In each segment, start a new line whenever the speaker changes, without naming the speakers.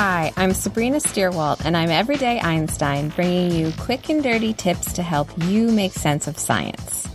Hi, I'm Sabrina Stierwalt, and I'm Everyday Einstein, bringing you quick and dirty tips to help you make sense of science.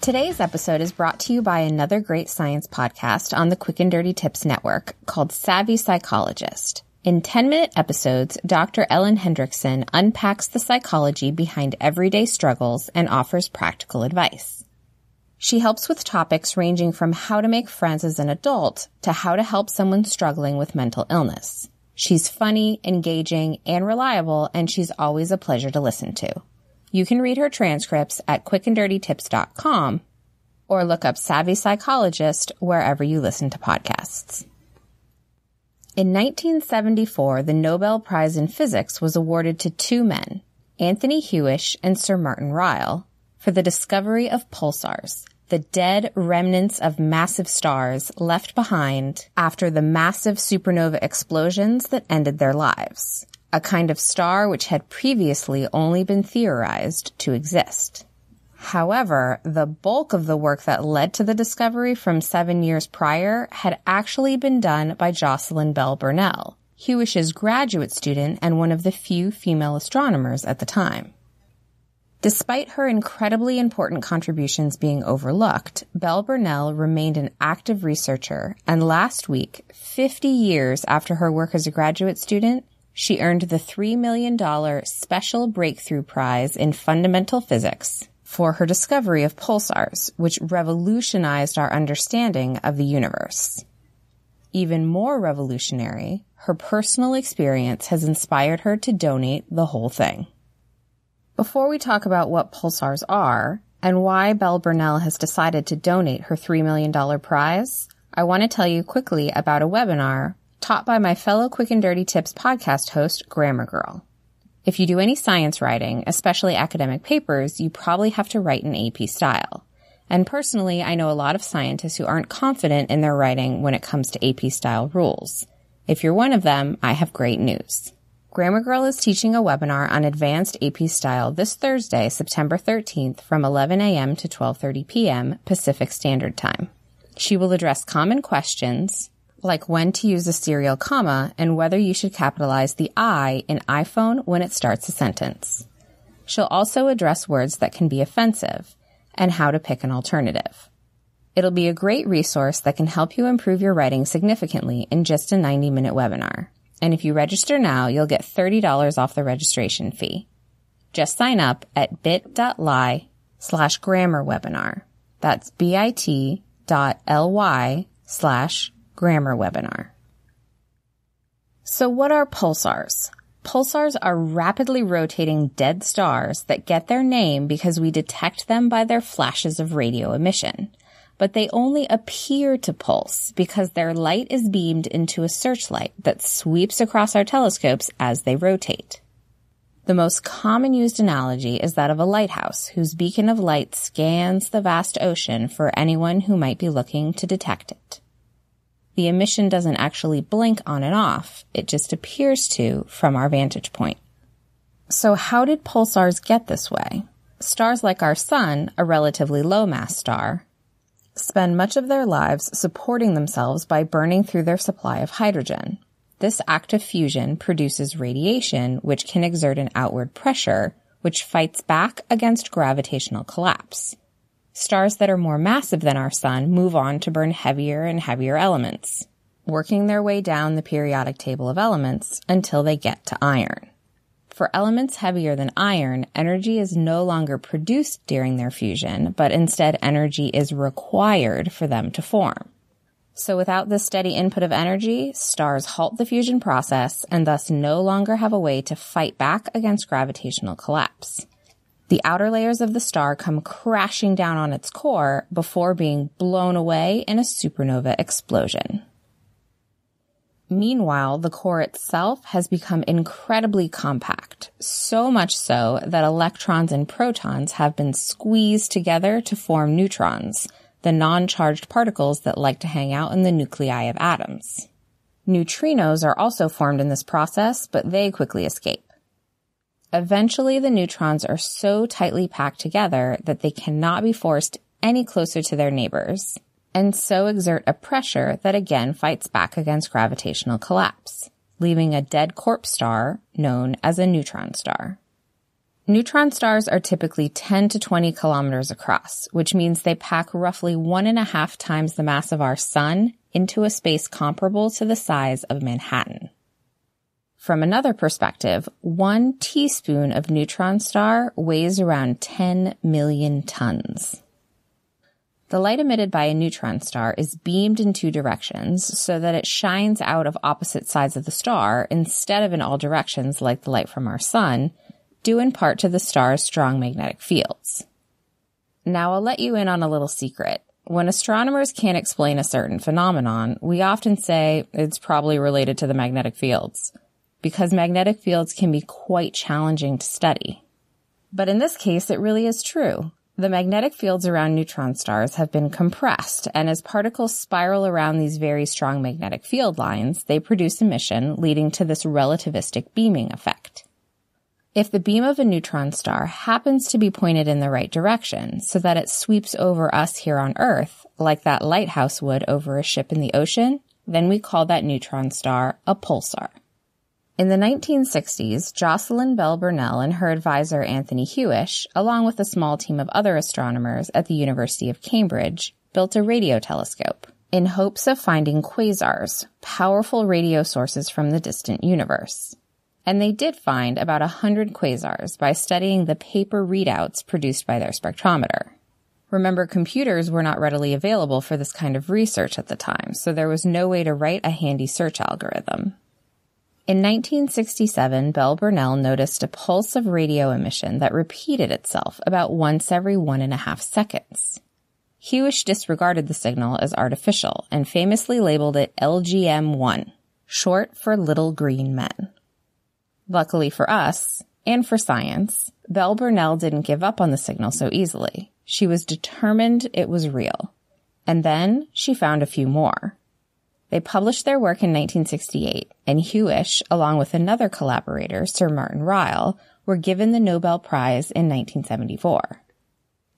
Today's episode is brought to you by another great science podcast on the Quick and Dirty Tips Network called Savvy Psychologist. In 10 minute episodes, Dr. Ellen Hendriksen unpacks the psychology behind everyday struggles and offers practical advice. She helps with topics ranging from how to make friends as an adult to how to help someone struggling with mental illness. She's funny, engaging, and reliable, and she's always a pleasure to listen to. You can read her transcripts at quickanddirtytips.com or look up Savvy Psychologist wherever you listen to podcasts. In 1974, the Nobel Prize in Physics was awarded to two men, Anthony Hewish and Sir Martin Ryle, for the discovery of pulsars, the dead remnants of massive stars left behind after the massive supernova explosions that ended their lives, a kind of star which had previously only been theorized to exist. However, the bulk of the work that led to the discovery from seven years prior had actually been done by Jocelyn Bell Burnell, Hewish's graduate student and one of the few female astronomers at the time. Despite her incredibly important contributions being overlooked, Bell Burnell remained an active researcher, and last week, 50 years after her work as a graduate student, she earned the $3 million Special Breakthrough Prize in Fundamental Physics for her discovery of pulsars, which revolutionized our understanding of the universe. Even more revolutionary, her personal experience has inspired her to donate the whole thing. Before we talk about what pulsars are and why Bell Burnell has decided to donate her $3 million prize, I want to tell you quickly about a webinar taught by my fellow Quick and Dirty Tips podcast host, Grammar Girl. If you do any science writing, especially academic papers, you probably have to write in AP style. And personally, I know a lot of scientists who aren't confident in their writing when it comes to AP style rules. If you're one of them, I have great news. Grammar Girl is teaching a webinar on advanced AP style this Thursday, September 13th from 11 a.m. to 12:30 p.m. Pacific Standard Time. She will address common questions like when to use a serial comma and whether you should capitalize the I in iPhone when it starts a sentence. She'll also address words that can be offensive and how to pick an alternative. It'll be a great resource that can help you improve your writing significantly in just a 90 minute webinar. And if you register now, you'll get $30 off the registration fee. Just sign up at bit.ly slash grammar webinar. That's bit.ly slash grammar webinar. So what are pulsars? Pulsars are rapidly rotating dead stars that get their name because we detect them by their flashes of radio emission but they only appear to pulse because their light is beamed into a searchlight that sweeps across our telescopes as they rotate. The most common used analogy is that of a lighthouse whose beacon of light scans the vast ocean for anyone who might be looking to detect it. The emission doesn't actually blink on and off, it just appears to from our vantage point. So how did pulsars get this way? Stars like our sun, a relatively low mass star, spend much of their lives supporting themselves by burning through their supply of hydrogen. This act of fusion produces radiation, which can exert an outward pressure, which fights back against gravitational collapse. Stars that are more massive than our sun move on to burn heavier and heavier elements, working their way down the periodic table of elements until they get to iron. For elements heavier than iron, energy is no longer produced during their fusion, but instead energy is required for them to form. So without the steady input of energy, stars halt the fusion process and thus no longer have a way to fight back against gravitational collapse. The outer layers of the star come crashing down on its core before being blown away in a supernova explosion. Meanwhile, the core itself has become incredibly compact, so much so that electrons and protons have been squeezed together to form neutrons, the non-charged particles that like to hang out in the nuclei of atoms. Neutrinos are also formed in this process, but they quickly escape. Eventually, the neutrons are so tightly packed together that they cannot be forced any closer to their neighbors, and so exert a pressure that again fights back against gravitational collapse, leaving a dead corpse star known as a neutron star. Neutron stars are typically 10 to 20 kilometers across, which means they pack roughly one and a half times the mass of our sun into a space comparable to the size of Manhattan. From another perspective, one teaspoon of neutron star weighs around 10 million tons. The light emitted by a neutron star is beamed in two directions so that it shines out of opposite sides of the star instead of in all directions like the light from our sun, due in part to the star's strong magnetic fields. Now I'll let you in on a little secret. When astronomers can't explain a certain phenomenon, we often say it's probably related to the magnetic fields because magnetic fields can be quite challenging to study. But in this case, it really is true. The magnetic fields around neutron stars have been compressed, and as particles spiral around these very strong magnetic field lines, they produce emission, leading to this relativistic beaming effect. If the beam of a neutron star happens to be pointed in the right direction so that it sweeps over us here on Earth, like that lighthouse would over a ship in the ocean, then we call that neutron star a pulsar. In the 1960s, Jocelyn Bell Burnell and her advisor Anthony Hewish, along with a small team of other astronomers at the University of Cambridge, built a radio telescope in hopes of finding quasars, powerful radio sources from the distant universe. And they did find about a hundred quasars by studying the paper readouts produced by their spectrometer. Remember, computers were not readily available for this kind of research at the time, so there was no way to write a handy search algorithm. In 1967, Bell Burnell noticed a pulse of radio emission that repeated itself about once every one and a half seconds. Hewish disregarded the signal as artificial and famously labeled it LGM1, short for Little Green Men. Luckily for us, and for science, Bell Burnell didn't give up on the signal so easily. She was determined it was real. And then she found a few more. They published their work in 1968, and Hewish, along with another collaborator, Sir Martin Ryle, were given the Nobel Prize in 1974.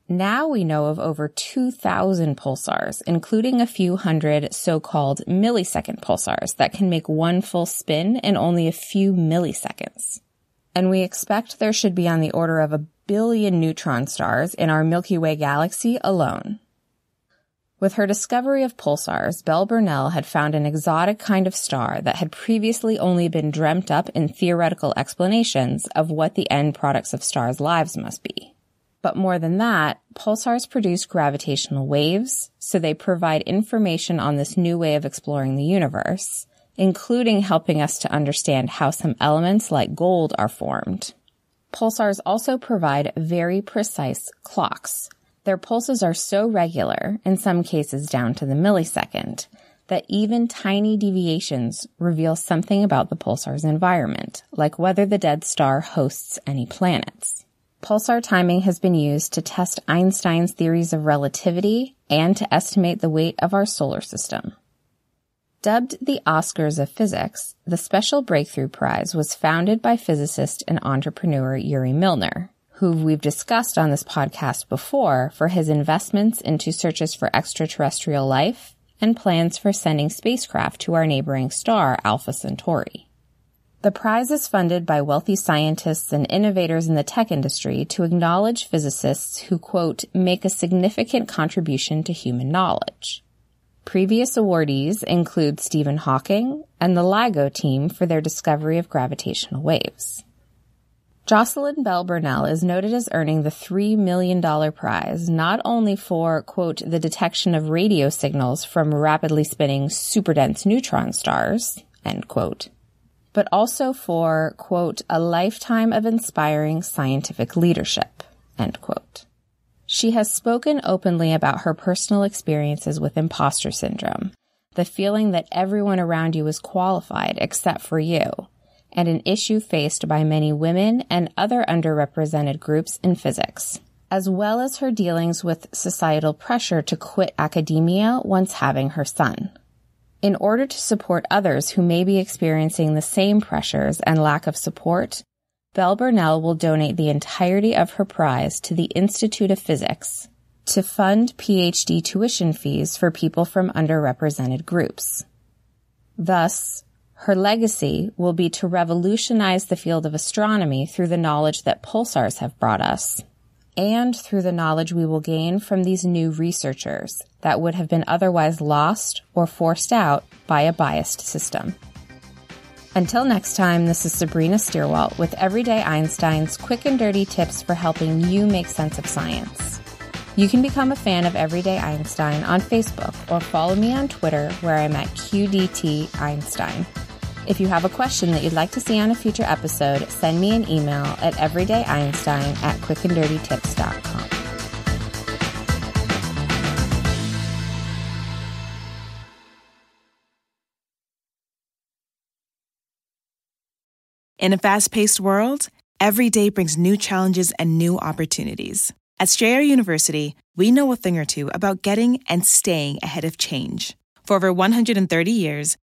Now we know of over 2,000 pulsars, including a few hundred so-called millisecond pulsars that can make one full spin in only a few milliseconds. And we expect there should be on the order of a billion neutron stars in our Milky Way galaxy alone. With her discovery of pulsars, Bell Burnell had found an exotic kind of star that had previously only been dreamt up in theoretical explanations of what the end products of stars' lives must be. But more than that, pulsars produce gravitational waves, so they provide information on this new way of exploring the universe, including helping us to understand how some elements like gold are formed. Pulsars also provide very precise clocks, their pulses are so regular, in some cases down to the millisecond, that even tiny deviations reveal something about the pulsar's environment, like whether the dead star hosts any planets. Pulsar timing has been used to test Einstein's theories of relativity and to estimate the weight of our solar system. Dubbed the Oscars of Physics, the Special Breakthrough Prize was founded by physicist and entrepreneur Yuri Milner, who we've discussed on this podcast before for his investments into searches for extraterrestrial life and plans for sending spacecraft to our neighboring star, Alpha Centauri. The prize is funded by wealthy scientists and innovators in the tech industry to acknowledge physicists who, quote, make a significant contribution to human knowledge. Previous awardees include Stephen Hawking and the LIGO team for their discovery of gravitational waves. Jocelyn Bell Burnell is noted as earning the $3 million prize not only for, quote, the detection of radio signals from rapidly spinning superdense neutron stars, end quote, but also for, quote, a lifetime of inspiring scientific leadership, End quote. She has spoken openly about her personal experiences with imposter syndrome, the feeling that everyone around you is qualified except for you, and an issue faced by many women and other underrepresented groups in physics, as well as her dealings with societal pressure to quit academia once having her son. In order to support others who may be experiencing the same pressures and lack of support, Bell Burnell will donate the entirety of her prize to the Institute of Physics to fund PhD tuition fees for people from underrepresented groups. Thus, her legacy will be to revolutionize the field of astronomy through the knowledge that pulsars have brought us, and through the knowledge we will gain from these new researchers that would have been otherwise lost or forced out by a biased system. Until next time, this is Sabrina Stierwalt with Everyday Einstein's quick and dirty tips for helping you make sense of science. You can become a fan of Everyday Einstein on Facebook or follow me on Twitter where I'm at QDT Einstein. If you have a question that you'd like to see on a future episode, send me an email at everydayeinstein at quickanddirtytips.com.
In a fast paced world, every day brings new challenges and new opportunities. At Strayer University, we know a thing or two about getting and staying ahead of change. For over 130 years,